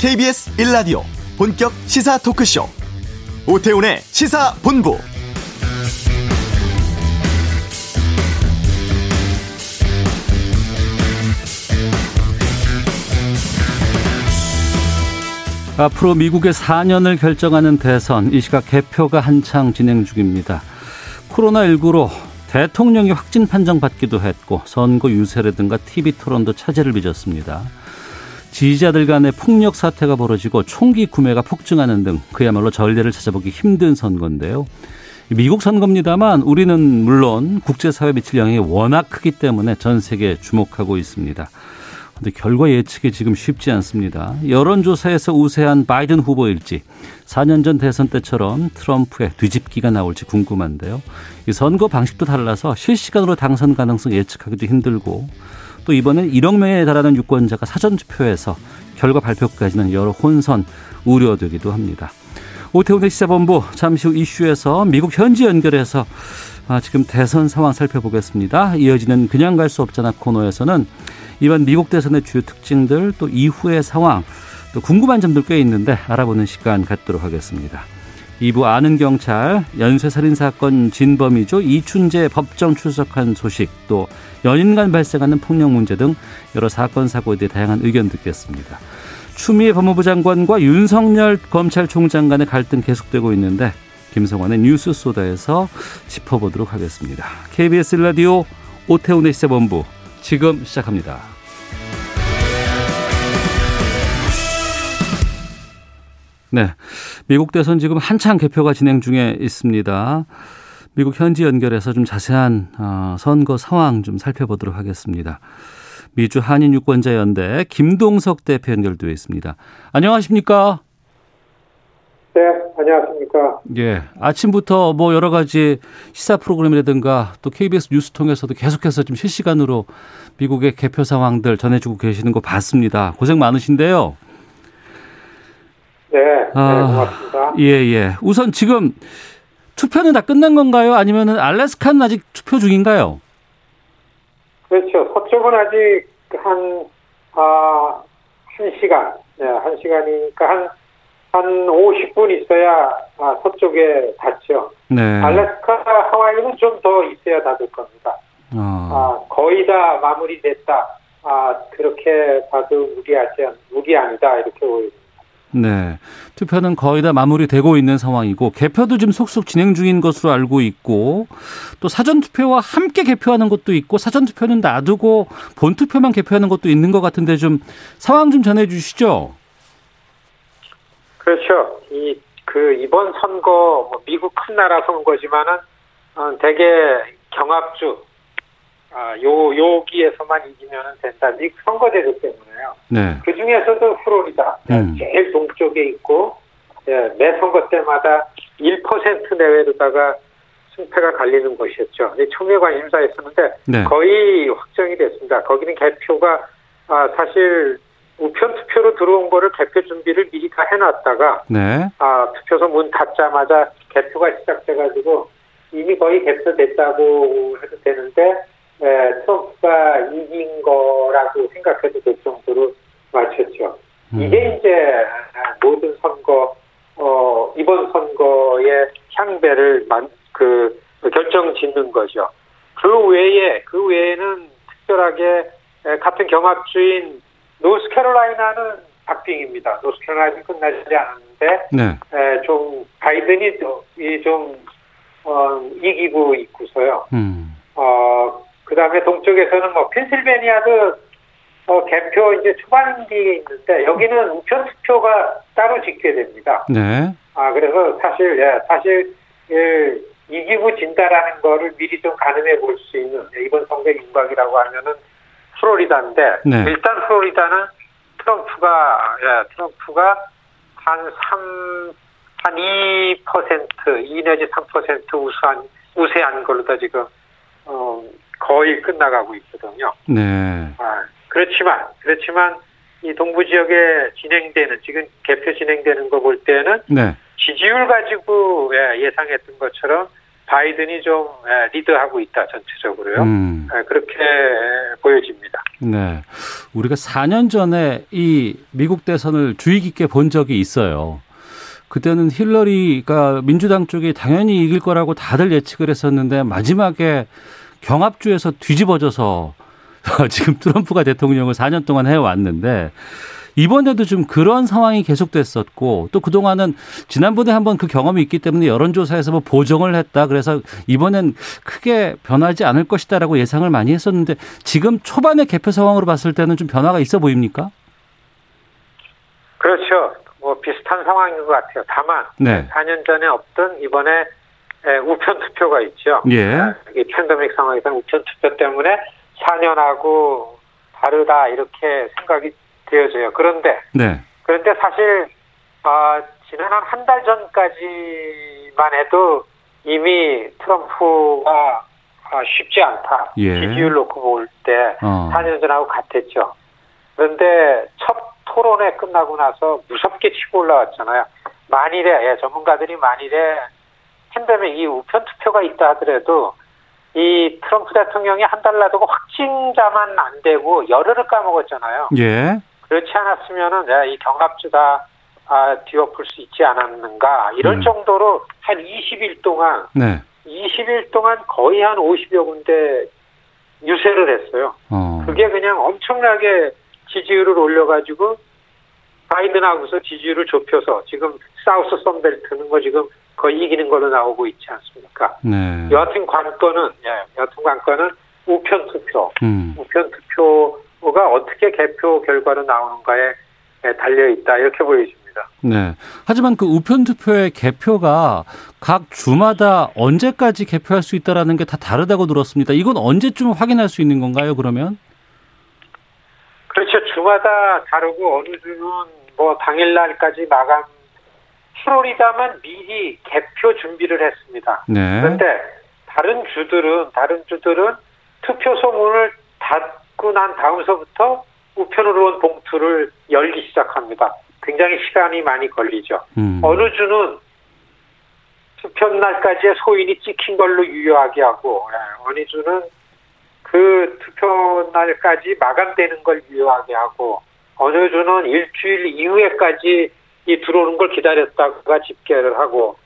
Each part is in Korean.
KBS 1라디오 본격 시사 토크쇼 오태훈의 시사본부 앞으로 미국의 4년을 결정하는 대선 이 시각 개표가 한창 진행 중입니다. 코로나19로 대통령이 확진 판정받기도 했고 선거 유세라든가 TV 토론도 차질을 빚었습니다. 지지자들 간의 폭력 사태가 벌어지고 총기 구매가 폭증하는 등 그야말로 전례를 찾아보기 힘든 선거인데요. 미국 선거입니다만 우리는 물론 국제사회에 미칠 영향이 워낙 크기 때문에 전 세계에 주목하고 있습니다. 근데 결과 예측이 지금 쉽지 않습니다. 여론조사에서 우세한 바이든 후보일지 4년 전 대선 때처럼 트럼프의 뒤집기가 나올지 궁금한데요. 이 선거 방식도 달라서 실시간으로 당선 가능성 예측하기도 힘들고 또 이번엔 1억 명에 달하는 유권자가 사전 투표에서 결과 발표까지는 여러 혼선 우려되기도 합니다. 오태훈의 시사본부 잠시 후 이슈에서 미국 현지 연결해서 아, 지금 대선 상황 살펴보겠습니다. 이어지는 그냥 갈 수 없잖아 코너에서는 이번 미국 대선의 주요 특징들 또 이후의 상황 또 궁금한 점들 꽤 있는데 알아보는 시간 갖도록 하겠습니다. 2부 아는 경찰 연쇄살인 사건 진범이죠 이춘재 법정 출석한 소식 또 연인 간 발생하는 폭력 문제 등 여러 사건 사고에 대해 다양한 의견 듣겠습니다. 추미애 법무부 장관과 윤석열 검찰총장 간의 갈등 계속되고 있는데 김성환의 뉴스 소다에서 짚어보도록 하겠습니다. KBS 라디오 오태훈의 시사본부 지금 시작합니다. 네. 미국 대선 지금 한창 개표가 진행 중에 있습니다. 미국 현지 연결해서 좀 자세한 어, 선거 상황 좀 살펴보도록 하겠습니다. 미주 한인 유권자 연대 김동석 대표 연결되어 있습니다. 안녕하십니까? 네, 안녕하십니까? 예. 아침부터 뭐 여러 가지 시사 프로그램이라든가 또 KBS 뉴스 통해서도 계속해서 좀 실시간으로 미국의 개표 상황들 전해주고 계시는 거 봤습니다. 고생 많으신데요. 네, 네 아, 고맙습니다. 예, 예. 우선 지금 투표는 다 끝난 건가요? 아니면은 알래스카는 아직 투표 중인가요? 그렇죠. 서쪽은 아직 한, 아, 한 시간, 네, 한 시간이니까 한, 한 50분 있어야 아, 서쪽에 닿죠. 네. 알래스카, 하와이는 좀 더 있어야 닿을 겁니다. 어. 아, 거의 다 마무리됐다. 아, 그렇게 봐도 무리하지, 무리 아니다. 이렇게 보입니다. 네. 투표는 거의 다 마무리되고 있는 상황이고 개표도 지금 속속 진행 중인 것으로 알고 있고 또 사전 투표와 함께 개표하는 것도 있고 사전 투표는 놔두고 본 투표만 개표하는 것도 있는 것 같은데 좀 상황 좀 전해 주시죠. 그렇죠. 이 그 이번 선거 뭐 미국 큰 나라 선거지만은 어, 대개 경합주 아, 요, 여기에서만 이기면 된다. 이 선거제도 때문에요. 네. 그 중에서도 프로리다. 음. 제일 동쪽에 있고, 예, 매 선거 때마다 1% 내외로다가 승패가 갈리는 것이었죠. 총회 관심사였었는데 네. 거의 확정이 됐습니다. 거기는 개표가 아, 사실 우편 투표로 들어온 거를 개표 준비를 미리 다 해놨다가 네. 아, 투표소 문 닫자마자 개표가 시작돼가지고 이미 거의 개표됐다고 해도 되는데 에, 트럼프가 이긴 거라고 생각해도 될 정도로 맞췄죠. 음. 이게 이제 모든 선거 어, 이번 선거의 향배를 만, 그, 결정 짓는 거죠. 그 외에 그 외에는 특별하게 같은 경합주인 노스캐롤라이나는 박빙입니다. 노스캐롤라이나는 끝나지 않았는데 네. 에, 좀 바이든이 좀 어, 이기고 있고서요. 음. 어, 그 다음에 동쪽에서는 뭐 펜실베니아도 어, 개표 이제 초반기에 있는데 여기는 우편 투표가 따로 짓게 됩니다. 네. 아 그래서 사실 예, 사실 예, 이기고 진다라는 거를 미리 좀 가늠해 볼 수 있는 예, 이번 선거 윤곽이라고 하면은 플로리다인데 네. 일단 플로리다는 트럼프가 예, 트럼프가 한 3, 한 2%, 2 내지 3% 우수한 우세한 걸로 다 지금 어, 거의 끝나가고 있거든요. 네. 아, 그렇지만 그렇지만 이 동부 지역에 진행되는 지금 개표 진행되는 거 볼 때는 네. 지지율 가지고 예, 예상했던 것처럼 바이든이 좀 예, 리드하고 있다 전체적으로요. 음. 예, 그렇게 보여집니다. 네. 우리가 4년 전에 이 미국 대선을 주의 깊게 본 적이 있어요. 그때는 힐러리가 민주당 쪽이 당연히 이길 거라고 다들 예측을 했었는데 마지막에 경합주에서 뒤집어져서 지금 트럼프가 대통령을 4년 동안 해왔는데 이번에도 좀 그런 상황이 계속됐었고 또 그동안은 지난번에 한번 그 경험이 있기 때문에 여론조사에서 뭐 보정을 했다 그래서 이번엔 크게 변하지 않을 것이다라고 예상을 많이 했었는데 지금 초반의 개표 상황으로 봤을 때는 좀 변화가 있어 보입니까? 그렇죠. 뭐 비슷한 상황인 것 같아요. 다만 네. 4년 전에 없던 이번에 우편 투표가 있죠. 예. 이 팬데믹 상황에서 우편 투표 때문에 4년하고 다르다 이렇게 생각이 되어져요. 그런데 네. 그런데 사실 어, 지난 한한달 전까지만 해도 이미 트럼프가 아, 쉽지 않다. 예. 지지율 놓고 볼때 어. 4년 전하고 같았죠. 그런데 첫 토론회 끝나고 나서 무섭게 치고 올라왔잖아요. 만일에 예, 전문가들이 만일에 팬데믹 이 우편 투표가 있다 하더라도 이 트럼프 대통령이 한 달 놔두고 확진자만 안 되고 열흘을 까먹었잖아요. 예. 그렇지 않았으면은 이 경합주가 아, 뒤엎을 수 있지 않았는가 이럴 음. 정도로 한 20일 동안 네. 20일 동안 거의 한 50여 군데 유세를 했어요. 어. 그게 그냥 엄청나게 지지율을 올려가지고 바이든하고서 지지율을 좁혀서 지금 사우스 선벨트는 거 지금 거의 이기는 걸로 나오고 있지 않습니까? 네. 여하튼 관건은 예, 여하튼 관건은 우편 투표, 음. 우편 투표가 어떻게 개표 결과로 나오는가에 달려 있다 이렇게 보여집니다. 네. 하지만 그 우편 투표의 개표가 각 주마다 언제까지 개표할 수 있다라는 게 다 다르다고 들었습니다. 이건 언제쯤 확인할 수 있는 건가요? 그러면? 그렇죠. 주마다 다르고 어느 주는 뭐 당일날까지 마감. 플로리다만 미리 개표 준비를 했습니다. 네. 그런데 다른 주들은 다른 주들은 투표 소 문을 닫고 난 다음서부터 우편으로 온 봉투를 열기 시작합니다. 굉장히 시간이 많이 걸리죠. 음. 어느 주는 투표 날까지의 소인이 찍힌 걸로 유효하게 하고 예, 어느 주는 그 투표 날까지 마감되는 걸 유효하게 하고 어느 주는 일주일 이후에까지 이 들어오는 걸 기다렸다가 집계를 하고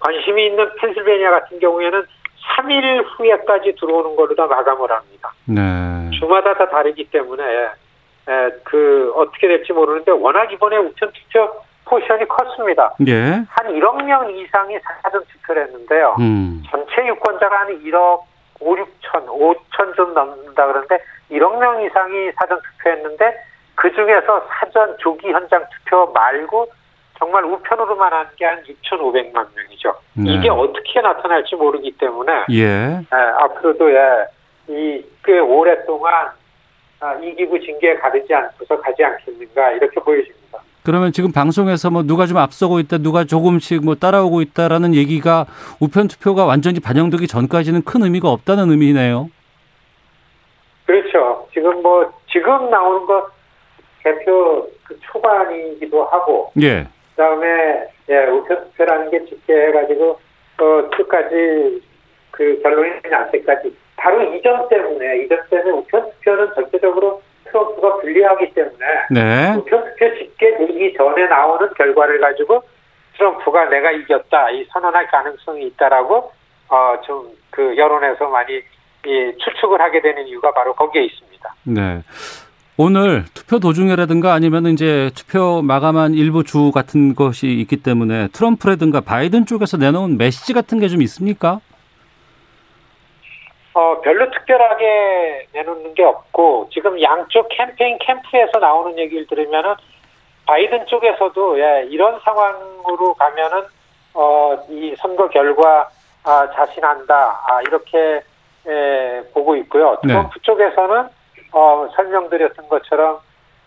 관심이 있는 펜실베니아 같은 경우에는 3일 후에까지 들어오는 걸로 다 마감을 합니다. 네. 주마다 다 다르기 때문에 에, 그 어떻게 될지 모르는데 워낙 이번에 우편 투표 포션이 컸습니다. 예. 한 1억 명 이상이 사전 투표를 했는데요. 음. 전체 유권자가 한 1억 5, 6천, 5천 좀 넘는다 그러는데 1억 명 이상이 사전 투표했는데 그 중에서 사전 조기 현장 투표 말고 정말 우편으로만 한 게 한 6,500만 명이죠. 네. 이게 어떻게 나타날지 모르기 때문에 예. 예, 앞으로도 예, 이 꽤 오랫동안 아, 이기고 징계에 가르지 않고서 가지 않겠는가 이렇게 보여집니다. 그러면 지금 방송에서 뭐 누가 좀 앞서고 있다, 누가 조금씩 뭐 따라오고 있다라는 얘기가 우편 투표가 완전히 반영되기 전까지는 큰 의미가 없다는 의미네요. 그렇죠. 지금 뭐 지금 나오는 거 개표 그 초반이기도 하고, 예. 그다음에 예, 우편 투표라는 게 집계해가지고 어, 끝까지 그 결론이 날 때까지 바로 이전 때문에 이전 때문에 우편 투표는 전체적으로 트럼프가 불리하기 때문에 네. 우편 투표 집계되기 전에 나오는 결과를 가지고 트럼프가 내가 이겼다 이 선언할 가능성이 있다라고 어 좀 그 여론에서 많이 이 추측을 하게 되는 이유가 바로 거기에 있습니다. 네. 오늘 투표 도중이라든가 아니면 이제 투표 마감한 일부 주 같은 것이 있기 때문에 트럼프라든가 바이든 쪽에서 내놓은 메시지 같은 게 좀 있습니까? 어, 별로 특별하게 내놓는 게 없고, 지금 양쪽 캠페인 캠프에서 나오는 얘기를 들으면은, 바이든 쪽에서도, 예, 이런 상황으로 가면은, 어, 이 선거 결과, 아, 자신한다, 아, 이렇게, 예, 보고 있고요. 네. 트럼프 쪽에서는, 어, 설명드렸던 것처럼,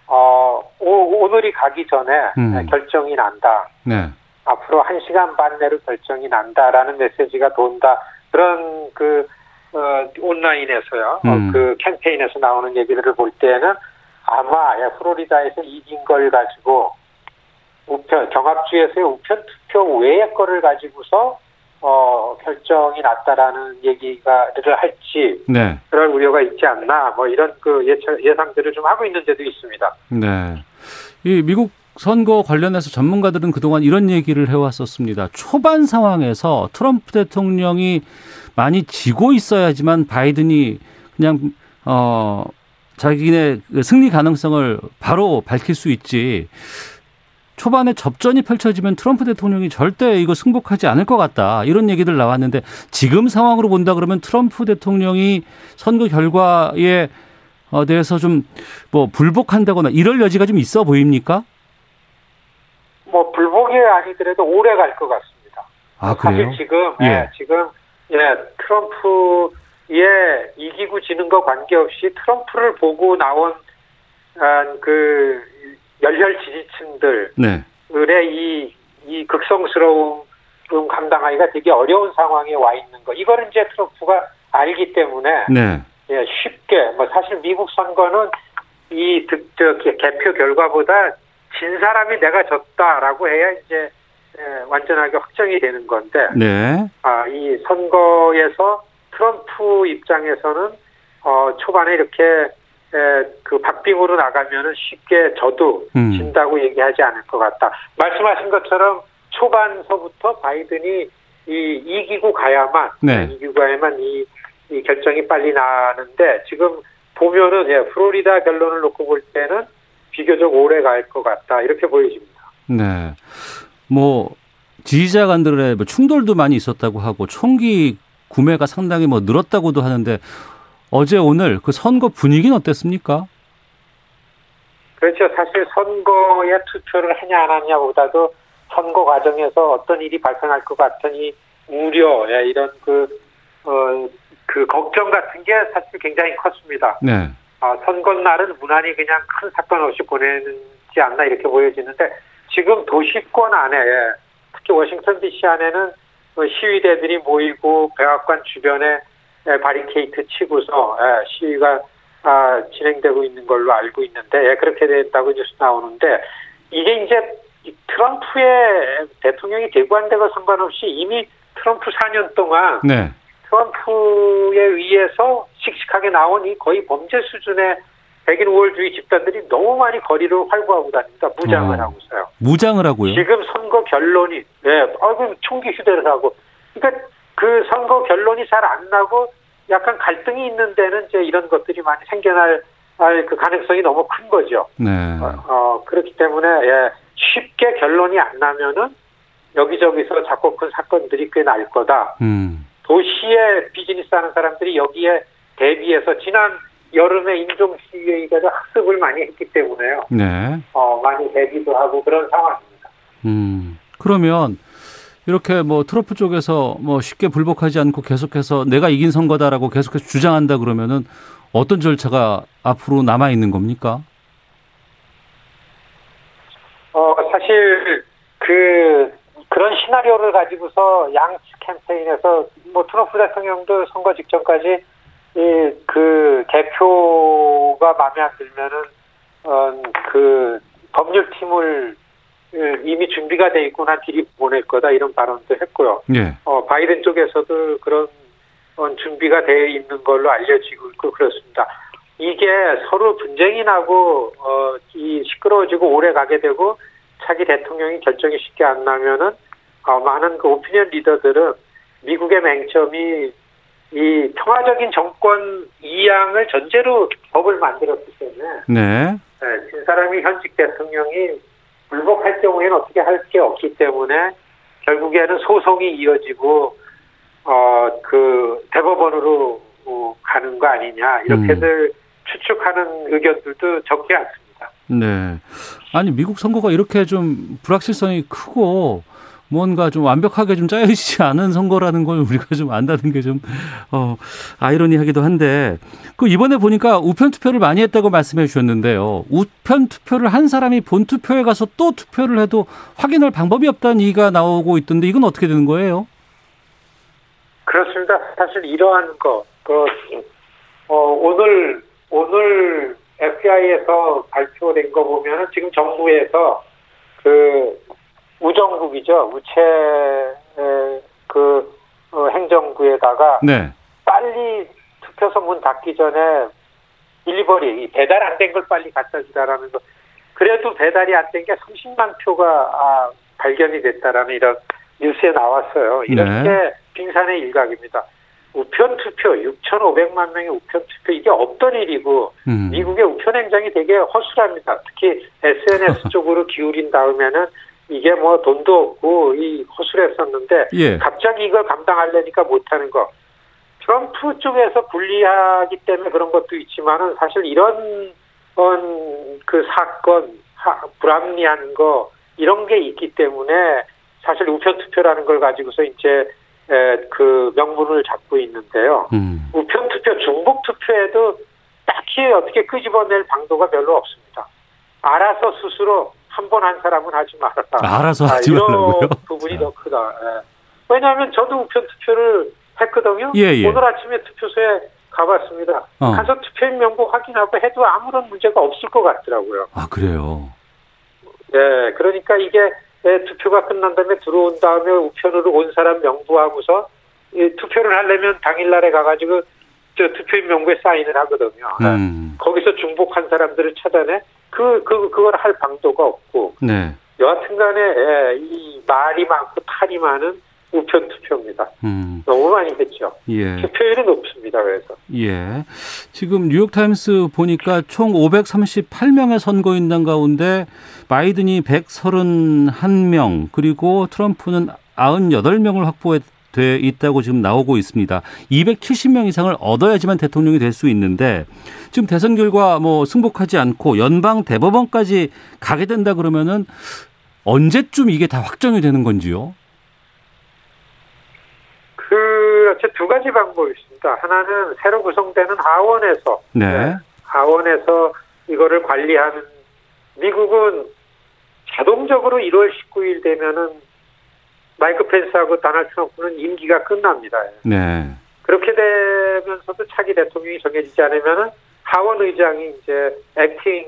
어, 오, 오늘이 가기 전에 음. 예, 결정이 난다. 네. 앞으로 한 시간 반 내로 결정이 난다라는 메시지가 돈다. 그런 그 어, 온라인에서요. 음. 어, 그 캠페인에서 나오는 얘기를 볼 때는 아마 예, 플로리다에서 이긴 걸 가지고 우편 경합주에서의 우편 투표 외의 거를 가지고서 어, 결정이 났다라는 얘기가를 할지 네. 그럴 우려가 있지 않나 뭐 이런 그 예측, 예상들을 좀 하고 있는 데도 있습니다. 네. 이 미국 선거 관련해서 전문가들은 그동안 이런 얘기를 해왔었습니다. 초반 상황에서 트럼프 대통령이 많이 지고 있어야지만 바이든이 그냥 어 자기네 그 승리 가능성을 바로 밝힐 수 있지. 초반에 접전이 펼쳐지면 트럼프 대통령이 절대 이거 승복하지 않을 것 같다. 이런 얘기들 나왔는데 지금 상황으로 본다 그러면 트럼프 대통령이 선거 결과에 어, 대해서 좀 뭐 불복한다거나 이럴 여지가 좀 있어 보입니까? 뭐 불복이 아니더라도 오래 갈 것 같습니다. 아 그래요? 사실 지금 예. 예, 지금 예 트럼프의 이기고 지는 거 관계없이 트럼프를 보고 나온 아, 그 열혈 지지층들의 네. 이, 이 극성스러움 감당하기가 되게 어려운 상황에 와 있는 거. 이거는 이제 트럼프가 알기 때문에 네. 예, 쉽게 뭐 사실 미국 선거는 이 득, 저, 개- 개표 결과보다 진 사람이 내가 졌다라고 해야 이제 예, 완전하게 확정이 되는 건데 네. 아, 이 선거에서 트럼프 입장에서는 어, 초반에 이렇게 에, 그 박빙으로 나가면은 쉽게 저도 음. 진다고 얘기하지 않을 것 같다. 말씀하신 것처럼 초반서부터 바이든이 이 이기고 가야만 네. 이기고 가야만 이, 이 결정이 빨리 나는데 지금 보면은 예, 플로리다 결론을 놓고 볼 때는 비교적 오래 갈 것 같다 이렇게 보여집니다. 네. 뭐 지지자 간들의 뭐 충돌도 많이 있었다고 하고 총기 구매가 상당히 뭐 늘었다고도 하는데 어제 오늘 그 선거 분위기는 어땠습니까? 그렇죠. 사실 선거에 투표를 하냐 안 하냐보다도 선거 과정에서 어떤 일이 발생할 것이 우려, 예, 이런 그, 어, 그 걱정 같은 게 사실 굉장히 컸습니다. 네. 아, 선거 날은 무난히 그냥 큰 사건 없이 보내지 않나 이렇게 보여지는데 지금 도시권 안에, 예, 특히 워싱턴 DC 안에는 그 시위대들이 모이고 백악관 주변에 예, 바리케이트 치고서 예, 시위가 아, 진행되고 있는 걸로 알고 있는데 예, 그렇게 됐다고 뉴스 나오는데 이게 이제 이 트럼프의 대통령이 되고 안 되고 상관없이 이미 트럼프 4년 동안 네. 트럼프에 의해서 씩씩하게 나온 이 거의 범죄 수준의 백인 우월주의 집단들이 너무 많이 거리를 활보하고 다닙니다. 무장을 어. 하고서요. 무장을 하고요. 지금 선거 결론이 예, 아이고 총기 휴대를 하고 그러니까 그 선거 결론이 잘 안 나고 약간 갈등이 있는 데는 이제 이런 것들이 많이 생겨날 할그 가능성이 너무 큰 거죠. 네. 어, 어, 그렇기 때문에 예, 쉽게 결론이 안 나면은 여기저기서 작고 큰 사건들이 꽤 날 거다. 음. 도시에 비즈니스 하는 사람들이 여기에 대비해서 지난 여름에 인종 시위에 가서 학습을 많이 했기 때문에요. 네. 어, 많이 대비도 하고 그런 상황입니다. 음. 그러면 이렇게 뭐 트럼프 쪽에서 뭐 쉽게 불복하지 않고 계속해서 내가 이긴 선거다라고 계속해서 주장한다 그러면은 어떤 절차가 앞으로 남아 있는 겁니까? 어, 사실 그 그런 시나리오를 가지고서 양측 캠페인에서 뭐 트럼프 대통령도 선거 직전까지 이 그 개표가 마음에 안 들면은 어그 법률팀을 이미 준비가 돼난 뒤리 보낼 거다 이런 발언도 했고요. 예. 어, 바이든 쪽에서도 그런 어, 준비가 되어 있는 걸로 알려지고 있고 그렇습니다. 이게 서로 분쟁이 나고 어, 이 시끄러워지고 오래 가게 되고 차기 대통령이 결정이 쉽게 안 나면은 어, 많은 그 오피니언 리더들은 미국의 맹점이 이 평화적인 정권 이양을 전제로 법을 만들었기 때문에 네. 네, 진 사람이 현직 대통령이 불복할 경우에는 어떻게 할 게 없기 때문에 결국에는 소송이 이어지고 어 그 대법원으로 어, 가는 거 아니냐 이렇게들 추측하는 의견들도 적지 않습니다. 네. 아니 미국 선거가 이렇게 좀 불확실성이 크고 뭔가 좀 완벽하게 좀 짜여지지 않은 선거라는 걸 우리가 좀 안다는 게 좀 어, 아이러니하기도 한데 그 이번에 보니까 우편 투표를 많이 했다고 말씀해 주셨는데요. 우편 투표를 한 사람이 본 투표에 가서 또 투표를 해도 확인할 방법이 없다는 얘기가 나오고 있던데 이건 어떻게 되는 거예요? 그렇습니다. 사실 이러한 거, 그, 어, 오늘, 오늘 FBI에서 발표된 거 보면은 지금 정부에서 그 우정국이죠. 우체, 에, 그 어, 행정부에다가 네. 빨리 투표소 문 닫기 전에 딜리버리 배달 안 된 걸 빨리 갖다 주라라는 거. 그래도 배달이 안 된 게 30만 표가 아, 발견이 됐다라는 이런 뉴스에 나왔어요. 이런 네. 게 빙산의 일각입니다. 우편 투표 6,500만 명의 우편 투표 이게 없던 일이고 음. 미국의 우편 행정이 되게 허술합니다. 특히 SNS 쪽으로 기울인 다음에는 이게 뭐 돈도 없고 이 허술했었는데 예. 갑자기 이걸 감당하려니까 못하는 거. 트럼프 쪽에서 불리하기 때문에 그런 것도 있지만은 사실 이런 어, 그 사건 하- 불합리한 거 이런 게 있기 때문에 사실 우편 투표라는 걸 가지고서 이제 에, 그 명분을 잡고 있는데요. 음. 우편 투표, 중복 투표에도 딱히 어떻게 끄집어낼 방도가 별로 없습니다. 알아서 스스로 한 번 한 사람은 하지 말아라. 알아서 아, 하지 이런 말라고요? 부분이 더 크다. 예. 왜냐하면 저도 우편 투표를 했거든요. 예, 예. 오늘 아침에 투표소에 가봤습니다. 어. 가서 투표인 명부 확인하고 해도 아무런 문제가 없을 것 같더라고요. 아, 그래요. 예, 그러니까 이게 예, 투표가 끝난 다음에 들어온 다음에 우편으로 온 사람 명부하고서 이 투표를 하려면 당일날에 가가지고 저 투표인 명부에 사인을 하거든요. 음. 거기서 중복한 사람들을 찾아내 그, 그, 그걸 할 방도가 없고 네. 여하튼 간에 예, 이 말이 많고 탈이 많은 우편 투표입니다. 음. 너무 많이 했죠. 예. 투표율이 높습니다. 그래서. 예. 지금 뉴욕타임스 보니까 총 538명의 선거인단 가운데 바이든이 131명 그리고 트럼프는 98명을 확보해 돼 있다고 지금 나오고 있습니다. 270명 이상을 얻어야지만 대통령이 될 수 있는데 지금 대선 결과 뭐 승복하지 않고 연방 대법원까지 가게 된다 그러면은 언제쯤 이게 다 확정이 되는 건지요? 그, 두 가지 방법이 있습니다. 하나는 새로 구성되는 하원에서 네. 하원에서 이거를 관리하는 미국은 자동적으로 1월 19일 되면은 마이크 펜스하고 도널드 트럼프는 임기가 끝납니다. 네. 그렇게 되면서도 차기 대통령이 정해지지 않으면은 하원 의장이 이제 액팅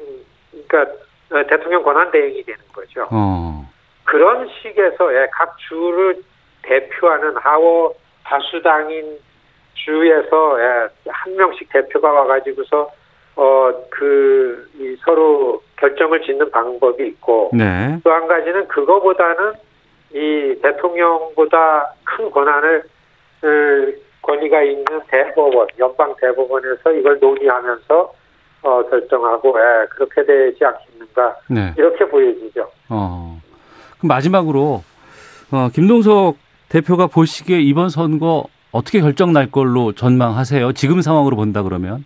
그러니까 어, 대통령 권한 대행이 되는 거죠. 어. 그런 식에서 예, 각 주를 대표하는 하원 다수당인 주에서 예, 한 명씩 대표가 와가지고서 어그 서로 결정을 짓는 방법이 있고 네. 또한 가지는 그거보다는 이 대통령보다 큰 권한을 을, 권위가 있는 대법원 연방 대법원에서 이걸 논의하면서 어, 결정하고 예, 그렇게 되지 않겠는가 네. 이렇게 보여지죠. 어. 그럼 마지막으로 어, 김동석 대표가 보시기에 이번 선거 어떻게 결정 날 걸로 전망하세요? 지금 상황으로 본다 그러면?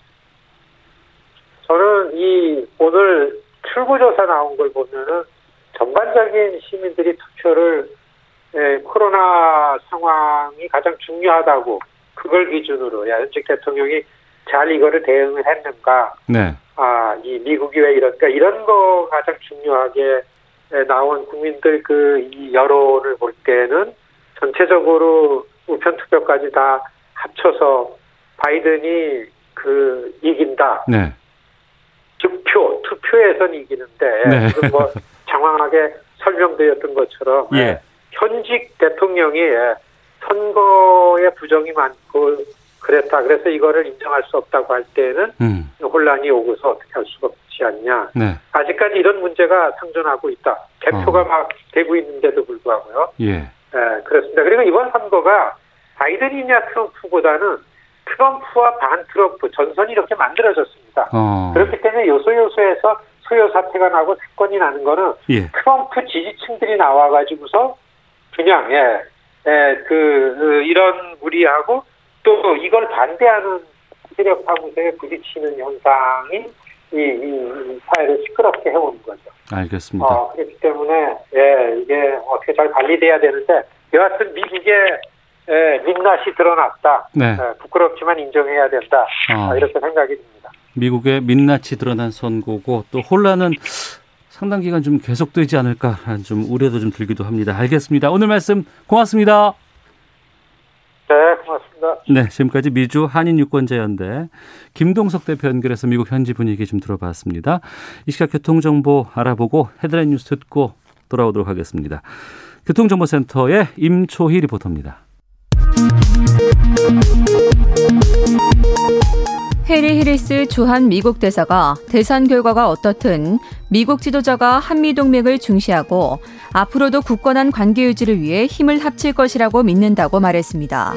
저는 이 오늘 출구조사 나온 걸 보면은 전반적인 시민들이 투표를 예, 코로나 상황이 가장 중요하다고 그걸 기준으로 야, 현직 대통령이 잘 이거를 대응을 했는가 네. 아, 이 미국이 왜 이런가 이런 거 가장 중요하게 예, 나온 국민들 그 이 여론을 볼 때는 전체적으로 우편 투표까지 다 합쳐서 바이든이 그 이긴다. 네. 득표, 투표에선 이기는데 네. 지금 뭐 장황하게 설명드렸던 것처럼 예. 예, 현직 대통령이 예, 선거에 부정이 많고 그랬다. 그래서 이거를 인정할 수 없다고 할 때는 음. 혼란이 오고서 어떻게 할 수가 없지 않냐. 네. 아직까지 이런 문제가 상존하고 있다. 개표가 어. 막 되고 있는데도 불구하고요. 예. 예, 그렇습니다. 그리고 이번 선거가 바이든이냐 트럼프보다는 트럼프와 반 트럼프 전선이 이렇게 만들어졌습니다. 어. 그렇기 때문에 요소 요소에서 소요 사태가 나고 사건이 나는 거는 예. 트럼프 지지층들이 나와가지고서 그냥 예, 예, 그, 그 이런 무리하고 또 이걸 반대하는 세력하고서의 부딪히는 현상이 이, 이, 이 사회를 시끄럽게 해오는 거죠. 알겠습니다. 어, 그렇기 때문에 예, 이게 어떻게 잘 관리돼야 되는데 여하튼 미국의 예, 민낯이 드러났다. 네. 예, 부끄럽지만 인정해야 된다. 어. 아, 이렇게 생각이 듭니다. 미국의 민낯이 드러난 선거고 또 혼란은 상당 기간 좀 계속되지 않을까 좀 우려도 좀 들기도 합니다. 알겠습니다. 오늘 말씀 고맙습니다. 네, 고맙습니다. 네, 지금까지 미주 한인유권자연대 김동석 대표 연결해서 미국 현지 분위기 좀 들어봤습니다. 이 시각 교통정보 알아보고 헤드라인 뉴스 듣고 돌아오도록 하겠습니다. 교통정보센터의 임초희 리포터입니다. 해리 해리스 주한 미국 대사가 대선 결과가 어떻든 미국 지도자가 한미 동맹을 중시하고 앞으로도 굳건한 관계 유지를 위해 힘을 합칠 것이라고 믿는다고 말했습니다.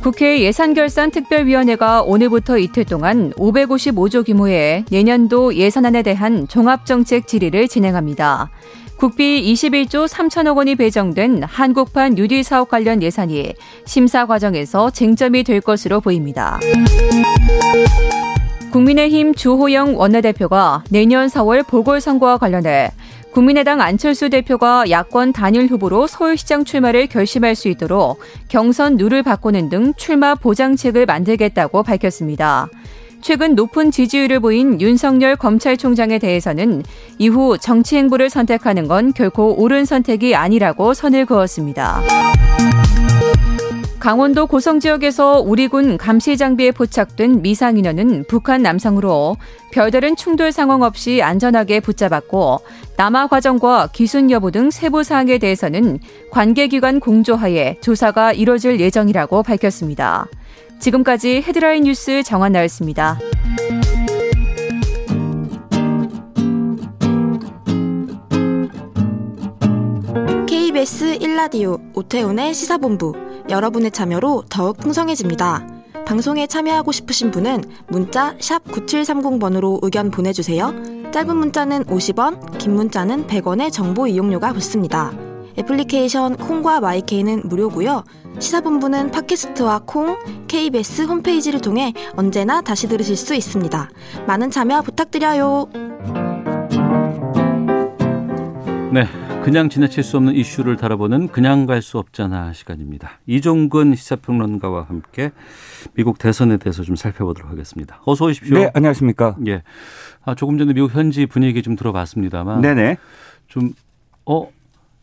국회 예산결산특별위원회가 오늘부터 이틀 동안 555조 규모의 내년도 예산안에 대한 종합정책 질의를 진행합니다. 국비 21조 3천억 원이 배정된 한국판 뉴딜 사업 관련 예산이 심사 과정에서 쟁점이 될 것으로 보입니다. 국민의힘 주호영 원내대표가 내년 4월 보궐선거와 관련해 국민의당 안철수 대표가 야권 단일 후보로 서울시장 출마를 결심할 수 있도록 경선 룰을 바꾸는 등 출마 보장책을 만들겠다고 밝혔습니다. 최근 높은 지지율을 보인 윤석열 검찰총장에 대해서는 이후 정치 행보를 선택하는 건 결코 옳은 선택이 아니라고 선을 그었습니다. 강원도 고성 지역에서 우리군 감시 장비에 포착된 미상 인원은 북한 남성으로 별다른 충돌 상황 없이 안전하게 붙잡았고 남아 과정과 기순 여부 등 세부 사항에 대해서는 관계기관 공조하에 조사가 이뤄질 예정이라고 밝혔습니다. 지금까지 헤드라인 뉴스 정한 나였습니다. KBS 1라디오 오태훈의 시사본부 여러분의 참여로 더욱 풍성해집니다. 방송에 참여하고 싶으신 분은 문자 9730번으로 의견 보내주세요. 짧은 문자는 50원, 긴 문자는 100원의 정보 이용료가 붙습니다. 애플리케이션 콩과 마이케이는 무료고요. 시사본부는 팟캐스트와 콩, KBS 홈페이지를 통해 언제나 다시 들으실 수 있습니다. 많은 참여 부탁드려요. 네, 그냥 지나칠 수 없는 이슈를 다뤄보는 그냥 갈 수 없잖아 시간입니다. 이종근 시사평론가와 함께 미국 대선에 대해서 좀 살펴보도록 하겠습니다. 어서 오십시오. 네, 안녕하십니까. 예. 아, 조금 전에 미국 현지 분위기 좀 들어봤습니다만. 네네. 좀, 어,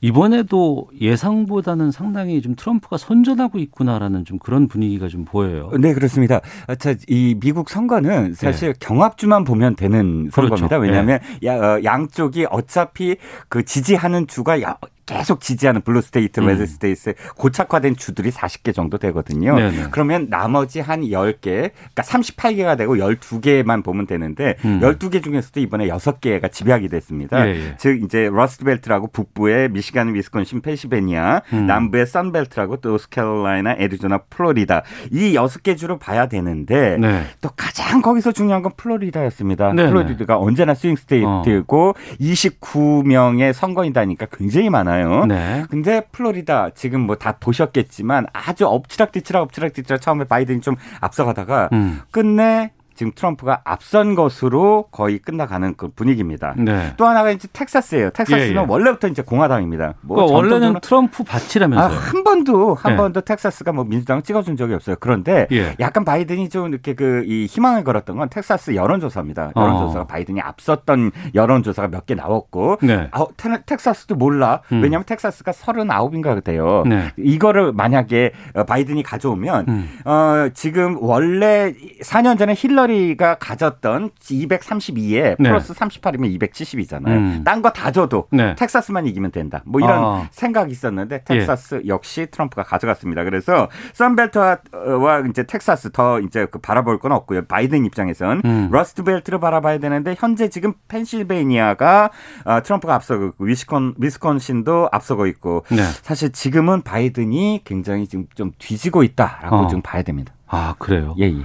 이번에도 예상보다는 상당히 좀 트럼프가 선전하고 있구나라는 좀 그런 분위기가 좀 보여요. 네, 그렇습니다. 자, 이 미국 선거는 사실 네. 경합주만 보면 되는 선거입니다. 그렇죠. 왜냐하면 네. 어, 양쪽이 어차피 그 지지하는 주가 계속 지지하는 blue state, 음. red state 고착화된 주들이 40개 정도 되거든요. 네네. 그러면 나머지 한 10개, 그러니까 38개가 되고 12개만 보면 되는데 음. 12개 중에서도 이번에 6개가 집약이 됐습니다. 예, 예. 즉 이제 러스트벨트라고 북부의 미시간, 위스콘신, 펜실베니아, 음. 남부의 선벨트라고 노스캐롤라이나, 애리조나, 플로리다 이 6개 주로 봐야 되는데 네. 또 가장 거기서 중요한 건 플로리다였습니다. 네네. 플로리다가 언제나 swing state고 어. 29명의 선거인다니까 굉장히 많아요. 있잖아요. 네. 근데 플로리다 지금 뭐 다 보셨겠지만 아주 엎치락뒤치락 엎치락뒤치락 처음에 바이든이 좀 앞서가다가 음. 끝내 지금 트럼프가 앞선 것으로 거의 끝나가는 그 분위기입니다. 네. 또 하나가 이제 텍사스예요. 텍사스는 예, 예. 원래부터 이제 공화당입니다. 뭐 그러니까 원래는 트럼프 밭이라면서요. 아, 한 번도 한 예. 번도 텍사스가 뭐 민주당 찍어준 적이 없어요. 그런데 예. 약간 바이든이 좀 이렇게 그 이 희망을 걸었던 건 텍사스 여론조사입니다. 여론조사가 어. 바이든이 앞섰던 여론조사가 몇 개 나왔고 네. 아, 텍사스도 몰라. 음. 왜냐하면 텍사스가 39인가 돼요. 네. 이거를 만약에 어, 바이든이 가져오면 음. 어, 지금 원래 4년 전에 힐러리 힐러리가 가졌던 232에 플러스 38이면 270이잖아요. 음. 딴거 다 줘도 네. 텍사스만 이기면 된다. 뭐 이런 아. 생각이 있었는데 텍사스 예. 역시 트럼프가 가져갔습니다. 그래서 썬벨트와 이제 텍사스 더 이제 그 바라볼 건 없고요. 바이든 입장에선 음. 러스트 벨트를 바라봐야 되는데 현재 지금 펜실베이니아가 어, 트럼프가 앞서고 있고 위스콘 위스콘신도 앞서고 있고 네. 사실 지금은 바이든이 굉장히 지금 좀 뒤지고 있다라고 어. 좀 봐야 됩니다. 아 그래요? 예. 예.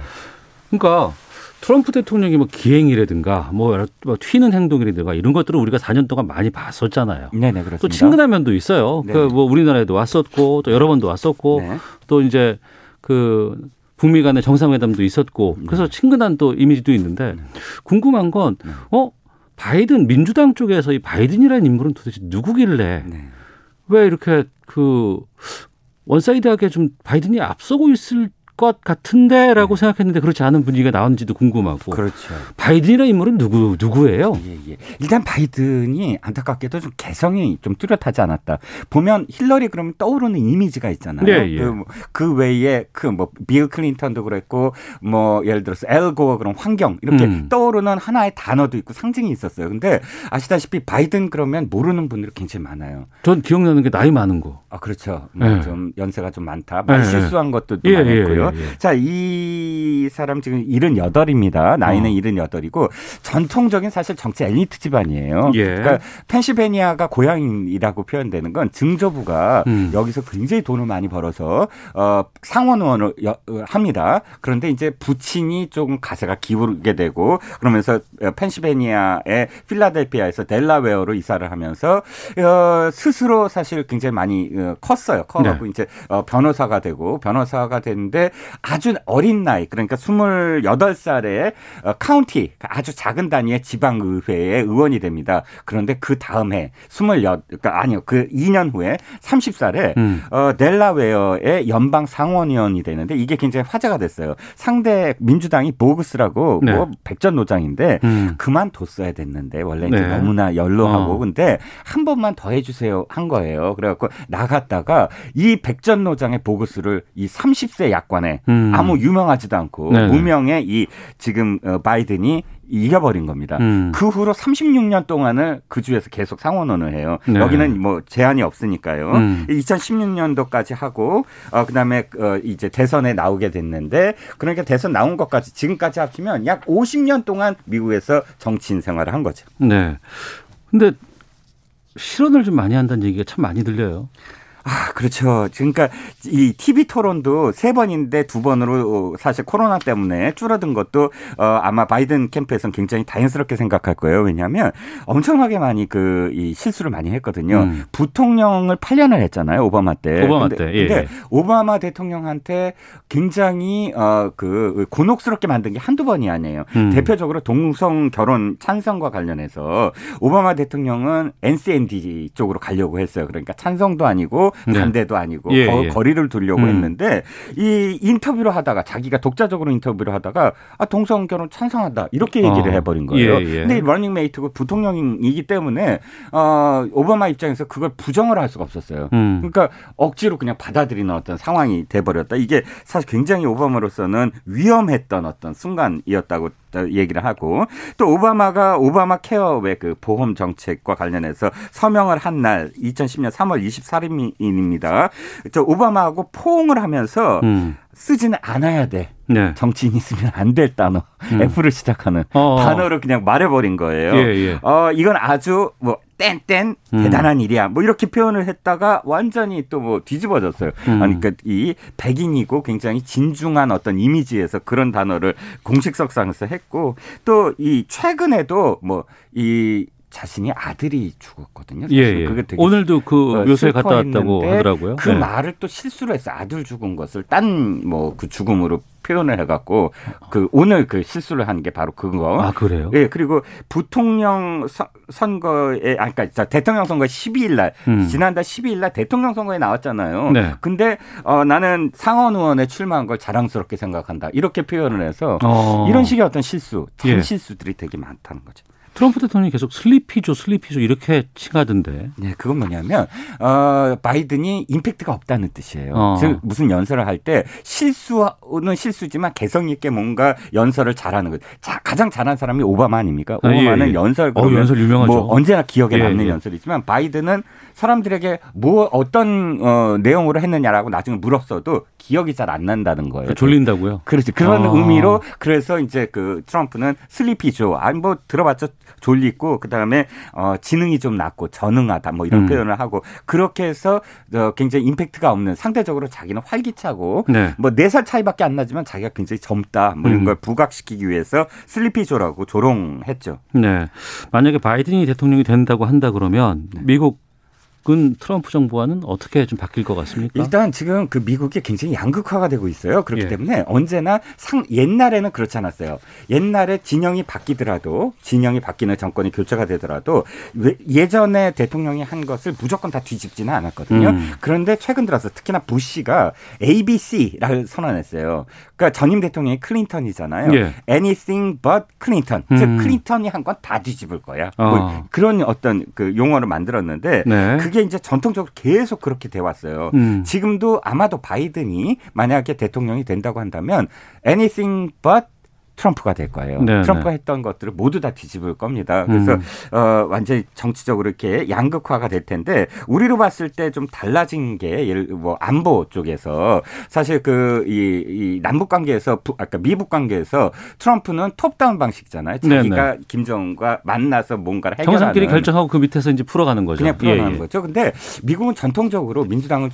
그러니까 트럼프 대통령이 뭐 기행이라든가 뭐, 뭐 튀는 행동이라든가 이런 것들을 우리가 4년 동안 많이 봤었잖아요. 네네 그렇습니다. 또 친근한 면도 있어요. 그뭐 우리나라에도 왔었고 또 여러 번도 왔었고 네. 또 이제 그 북미 간의 정상회담도 있었고 그래서 네. 친근한 또 이미지도 있는데 네. 궁금한 건 네. 어? 바이든 민주당 쪽에서 이 바이든이라는 인물은 도대체 누구길래 네. 왜 이렇게 그 one-side하게 좀 바이든이 앞서고 있을 것 같은데라고 네. 생각했는데 그렇지 않은 분위기가 나온지도 궁금하고. 그렇죠. 바이든이라는 인물은 누구 누구예요? 예, 예. 일단 바이든이 안타깝게도 좀 개성이 좀 뚜렷하지 않았다. 보면 힐러리 그러면 떠오르는 이미지가 있잖아요. 예, 예. 그, 뭐, 그 외에 그 뭐 빌 클린턴도 그랬고 뭐 예를 들어서 엘고어 그런 환경 이렇게 음. 떠오르는 하나의 단어도 있고 상징이 있었어요. 근데 아시다시피 바이든 그러면 모르는 분들이 굉장히 많아요. 전 기억나는 게 나이 많은 거. 아 그렇죠. 뭐좀 예. 연세가 좀 많다. 말 실수한 것도 예, 많았고요. 예, 예, 자, 이 사람 지금 78입니다. 나이는 어. 78이고 전통적인 사실 정치 엘리트 집안이에요. 예. 그러니까 펜실베니아가 고향이라고 표현되는 건 증조부가 음. 여기서 굉장히 돈을 많이 벌어서 어 상원 의원을 어, 합니다. 그런데 이제 부친이 조금 가세가 기울게 되고 그러면서 펜실베니아의 필라델피아에서 델라웨어로 이사를 하면서 어 스스로 사실 굉장히 많이 어, 컸어요. 커가고 네. 이제 어 변호사가 되고 변호사가 됐는데 아주 어린 나이 그러니까 28살에 어, 카운티 아주 작은 단위의 지방 의회의 의원이 됩니다. 그런데 그 다음 해 28, 그러니까 아니요 그 2년 후에 30살에 음. 어, 델라웨어의 연방 상원의원이 되는데 이게 굉장히 화제가 됐어요. 상대 민주당이 보그스라고 네. 뭐 백전노장인데 음. 그만뒀어야 됐는데 원래 네. 너무나 연로하고 어. 근데 한 번만 더 해주세요 한 거예요. 그래갖고 나갔다가 이 백전노장의 보그스를 이 30세 약관에 음. 아무 유명하지도 않고 네네. 무명의 이 지금 어, 바이든이 이겨버린 겁니다. 음. 그 후로 36년 동안을 그 주에서 계속 상원원을 해요. 네. 여기는 뭐 제한이 없으니까요. 음. 2016년도까지 하고 어 그다음에 어 이제 대선에 나오게 됐는데 그러니까 대선 나온 것까지 지금까지 합치면 약 50년 동안 미국에서 정치인 생활을 한 거죠. 네. 근데 실언을 좀 많이 한다는 얘기가 참 많이 들려요. 아, 그렇죠. 그러니까 이 TV 토론도 세 번인데 두 번으로 사실 코로나 때문에 줄어든 것도 어 아마 바이든 캠프에서는 굉장히 다행스럽게 생각할 거예요. 왜냐하면 엄청나게 많이 그 이 실수를 많이 했거든요. 음. 부통령을 8년을 했잖아요. 오바마 때. 오바마 근데, 때. 예. 근데 오바마 대통령한테 굉장히 어 그 곤혹스럽게 만든 게 한두 번이 아니에요. 음. 대표적으로 동성 결혼 찬성과 관련해서 오바마 대통령은 NCND 쪽으로 가려고 했어요. 그러니까 찬성도 아니고 네. 반대도 아니고 예, 거, 예. 거리를 두려고 음. 했는데 이 인터뷰를 하다가 자기가 독자적으로 인터뷰를 하다가 아 동성 결혼 찬성한다 이렇게 얘기를 어. 해버린 거예요. 예, 예. 근데 러닝 메이트고 부통령이기 때문에 어 오바마 입장에서 그걸 부정을 할 수가 없었어요. 음. 그러니까 억지로 그냥 받아들이는 어떤 상황이 돼버렸다. 이게 사실 굉장히 오바마로서는 위험했던 어떤 순간이었다고 얘기를 하고 또 오바마가 오바마 케어 왜그 보험 정책과 관련해서 서명을 한 날 2010년 3월 24일입니다. 저 오바마하고 포옹을 하면서 음. 쓰지는 않아야 돼. 네. 정치인 있으면 안 될 단어. 음. F를 시작하는 어어. 단어를 그냥 말해버린 거예요. 예, 예. 어, 이건 아주 뭐 땡땡 음. 대단한 일이야. 뭐 이렇게 표현을 했다가 완전히 또 뭐 뒤집어졌어요. 음. 그러니까 이 백인이고 굉장히 진중한 어떤 이미지에서 그런 단어를 공식석상에서 했고 또 이 최근에도 뭐 이 자신이 아들이 죽었거든요. 예, 예. 그게 되게 오늘도 그 어, 묘소에 갔다 왔다고 하더라고요. 그 네. 말을 또 실수로 해서 아들 죽은 것을 딴 뭐 그 죽음으로 표현을 해갖고 그 오늘 그 실수를 한 게 바로 그거. 아 그래요? 예 그리고 부통령 선거에 아 그러니까 대통령 선거 12일 날 음. 지난달 12일 날 대통령 선거에 나왔잖아요. 네. 근데 어 나는 상원 의원에 출마한 걸 자랑스럽게 생각한다 이렇게 표현을 해서 어. 이런 식의 어떤 실수, 단 예. 실수들이 되게 많다는 거죠. 트럼프 대통령이 계속 슬리피죠, 슬리피죠 이렇게 칭하던데. 네, 그건 뭐냐면 어 바이든이 임팩트가 없다는 뜻이에요. 어. 즉 무슨 연설을 할 때 실수는 실수지만 개성 있게 뭔가 연설을 잘하는 것. 자, 가장 잘하는 사람이 오바마 아닙니까? 아, 오바마는 예, 예. 연설 어, 연설 유명하죠. 뭐 언제나 기억에 예, 남는 예. 연설이지만 바이든은 사람들에게 뭐 어떤 어 내용으로 했느냐라고 나중에 물었어도 기억이 잘 안 난다는 거예요. 졸린다고요? 그렇지. 그런 아. 의미로 그래서 이제 그 트럼프는 슬리피죠. 아니 뭐 들어봤죠. 졸리고 그다음에 어 지능이 좀 낮고 전능하다 뭐 이런 음. 표현을 하고 그렇게 해서 어 굉장히 임팩트가 없는 상대적으로 자기는 활기차고 네. 뭐네 살 차이밖에 안 나지만 자기가 굉장히 젊다 뭐 이런 음. 걸 부각시키기 위해서 슬리피조라고 조롱했죠. 네. 만약에 바이든이 대통령이 된다고 한다 그러면 네. 미국 미국 은 트럼프 정부와는 어떻게 좀 바뀔 것 같습니까? 일단 지금 그 미국이 굉장히 양극화가 되고 있어요. 그렇기 예. 때문에 언제나 상 옛날에는 그렇지 않았어요. 옛날에 진영이 바뀌더라도 진영이 바뀌는 정권이 교체가 되더라도 예전에 대통령이 한 것을 무조건 다 뒤집지는 않았거든요. 음. 그런데 최근 들어서 특히나 부시가 ABC를 선언했어요. 그러니까 전임 대통령이 클린턴이잖아요. 예. Anything but 클린턴. 음. 즉 클린턴이 한 건 다 뒤집을 거야. 어. 뭐 그런 어떤 그 용어를 만들었는데 네. 그게 이제 전통적으로 계속 그렇게 돼 왔어요. 음. 지금도 아마도 바이든이 만약에 대통령이 된다고 한다면 anything but 트럼프가 될 거예요. 네네. 트럼프가 했던 것들을 모두 다 뒤집을 겁니다. 그래서 음. 어, 완전히 정치적으로 이렇게 양극화가 될 텐데 우리로 봤을 때 좀 달라진 게 예를 뭐 안보 쪽에서 사실 그이 이 남북 관계에서 아까 미북 관계에서 트럼프는 top-down 방식이잖아요. 자기가 네네. 김정은과 만나서 뭔가를 해결하는 정상끼리 결정하고 그 밑에서 이제 풀어가는 거죠. 그냥 풀어가는 예, 예. 거죠. 근데 미국은 전통적으로 민주당의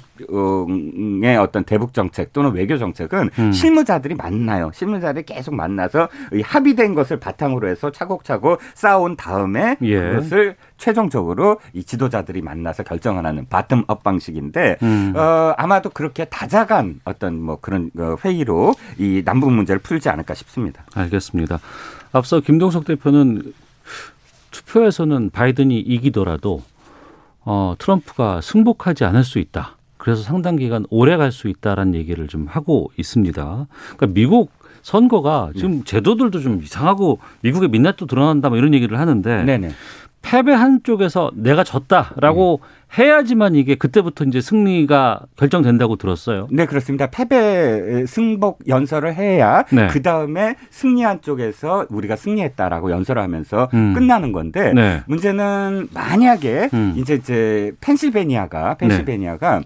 어떤 대북 정책 또는 외교 정책은 음. 실무자들이 만나요. 실무자들이 계속 만나서 그래서 합의된 것을 바탕으로 해서 차곡차곡 쌓아온 다음에 예. 그것을 최종적으로 이 지도자들이 만나서 결정하는 bottom-up 방식인데 음. 어, 아마도 그렇게 다자간 어떤 뭐 그런 어, 회의로 이 남북 문제를 풀지 않을까 싶습니다. 알겠습니다. 앞서 김동석 대표는 투표에서는 바이든이 이기더라도 어, 트럼프가 승복하지 않을 수 있다. 그래서 상당 기간 오래 갈 수 있다라는 얘기를 좀 하고 있습니다. 그러니까 미국 선거가 지금 네. 제도들도 좀 이상하고 미국의 민낯도 드러난다 뭐 이런 얘기를 하는데 네네. 패배한 쪽에서 내가 졌다라고 네. 해야지만 이게 그때부터 이제 승리가 결정된다고 들었어요. 네, 그렇습니다. 패배 승복 연설을 해야 네. 그 다음에 승리한 쪽에서 우리가 승리했다라고 연설을 하면서 음. 끝나는 건데 네. 문제는 만약에 음. 이제 이제 펜실베니아가 펜실베니아가 네.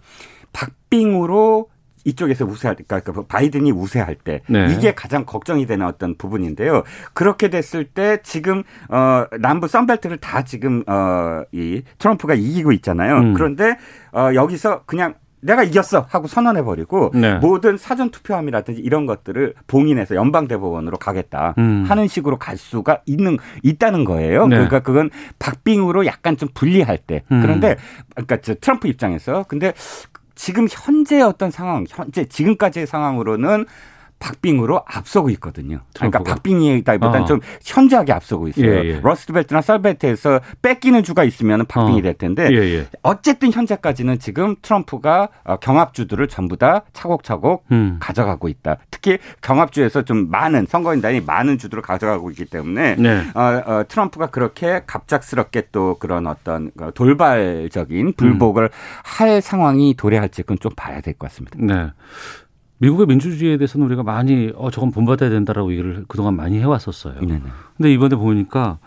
박빙으로 이쪽에서 우세할 그러니까 그 바이든이 우세할 때 네. 이게 가장 걱정이 되는 어떤 부분인데요. 그렇게 됐을 때 지금 어 남부 선벨트를 다 지금 어이 트럼프가 이기고 있잖아요. 음. 그런데 어 여기서 그냥 내가 이겼어 하고 선언해 버리고 네. 모든 사전 투표함이라든지 이런 것들을 봉인해서 연방 대법원으로 가겠다 음. 하는 식으로 갈 수가 있는 있다는 거예요. 네. 그러니까 그건 박빙으로 약간 좀 불리할 때. 음. 그런데 그러니까 트럼프 입장에서 근데 지금 현재 어떤 상황, 현재 지금까지의 상황으로는 박빙으로 앞서고 있거든요. 그러니까 박빙이다기보다는 어. 좀 현저하게 앞서고 있어요. 예, 예. 러스트벨트나 썬벨트에서 뺏기는 주가 있으면 박빙이 어. 될 텐데 예, 예, 어쨌든 현재까지는 지금 트럼프가 어, 경합주들을 전부 다 차곡차곡 음. 가져가고 있다. 특히 경합주에서 좀 많은 선거인단이 많은 주들을 가져가고 있기 때문에 네. 어, 어, 트럼프가 그렇게 갑작스럽게 또 그런 어떤 그 돌발적인 불복을 음. 할 상황이 도래할지 그건 좀 봐야 될 것 같습니다. 네. 미국의 민주주의에 대해서는 우리가 많이 어 저건 본받아야 된다라고 얘기를 그동안 많이 해왔었어요. 네네. 근데 이번에 보니까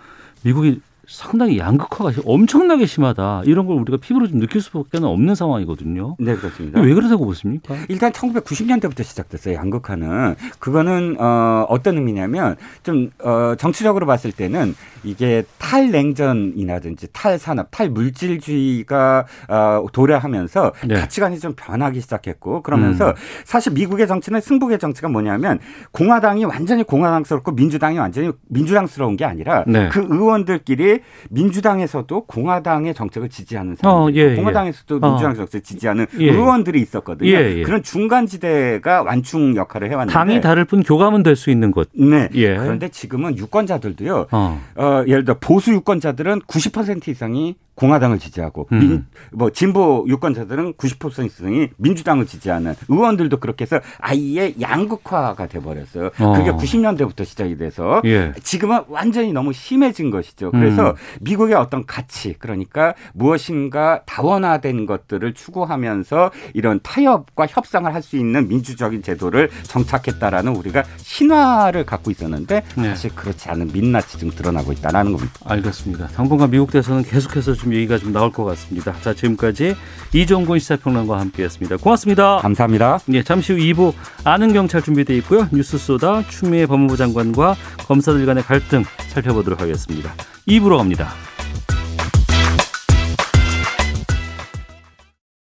미국이 상당히 양극화가 엄청나게 심하다. 이런 걸 우리가 피부로 좀 느낄 수밖에 없는 상황이거든요. 네, 그렇습니다. 왜 그러다고 보십니까? 일단 1990년대부터 시작됐어요. 양극화는. 그거는 어 어떤 의미냐면 좀 어 정치적으로 봤을 때는 이게 탈냉전이라든지 탈산업, 탈물질주의가 어 도래하면서 네. 가치관이 좀 변하기 시작했고 그러면서 음. 사실 미국의 정치는 승복의 정치가 뭐냐면 공화당이 완전히 공화당스럽고 민주당이 완전히 민주당스러운 게 아니라 네. 그 의원들끼리 민주당에서도 공화당의 정책을 지지하는 사람, 어, 예, 예, 공화당에서도 어. 민주당 정책을 지지하는 예. 의원들이 있었거든요. 예, 예. 그런 중간 지대가 완충 역할을 해왔는데 당이 다를 뿐 교감은 될 수 있는 것. 네. 예. 그런데 지금은 유권자들도요. 어. 어, 예를 들어 보수 유권자들은 90% 이상이 공화당을 지지하고 음. 민, 뭐 진보 유권자들은 90% 이상이 민주당을 지지하는 의원들도 그렇게 해서 아예 양극화가 돼 버렸어요. 어. 그게 90년대부터 시작이 돼서 예. 지금은 완전히 너무 심해진 것이죠. 그래서 음. 미국의 어떤 가치 그러니까 무엇인가 다원화된 것들을 추구하면서 이런 타협과 협상을 할 수 있는 민주적인 제도를 정착했다라는 우리가 신화를 갖고 있었는데 네. 사실 그렇지 않은 민낯이 좀 드러나고 있다는 겁니다. 알겠습니다. 당분간 미국 대선은 계속해서 좀 얘기가 좀 나올 것 같습니다. 자, 지금까지 이종곤 시사평론가와 함께했습니다. 고맙습니다. 감사합니다. 네, 잠시 후 2부 아는 경찰 준비되어 있고요. 뉴스 쏘다 추미애 법무부 장관과 검사들 간의 갈등 살펴보도록 하겠습니다. 2부로 갑니다.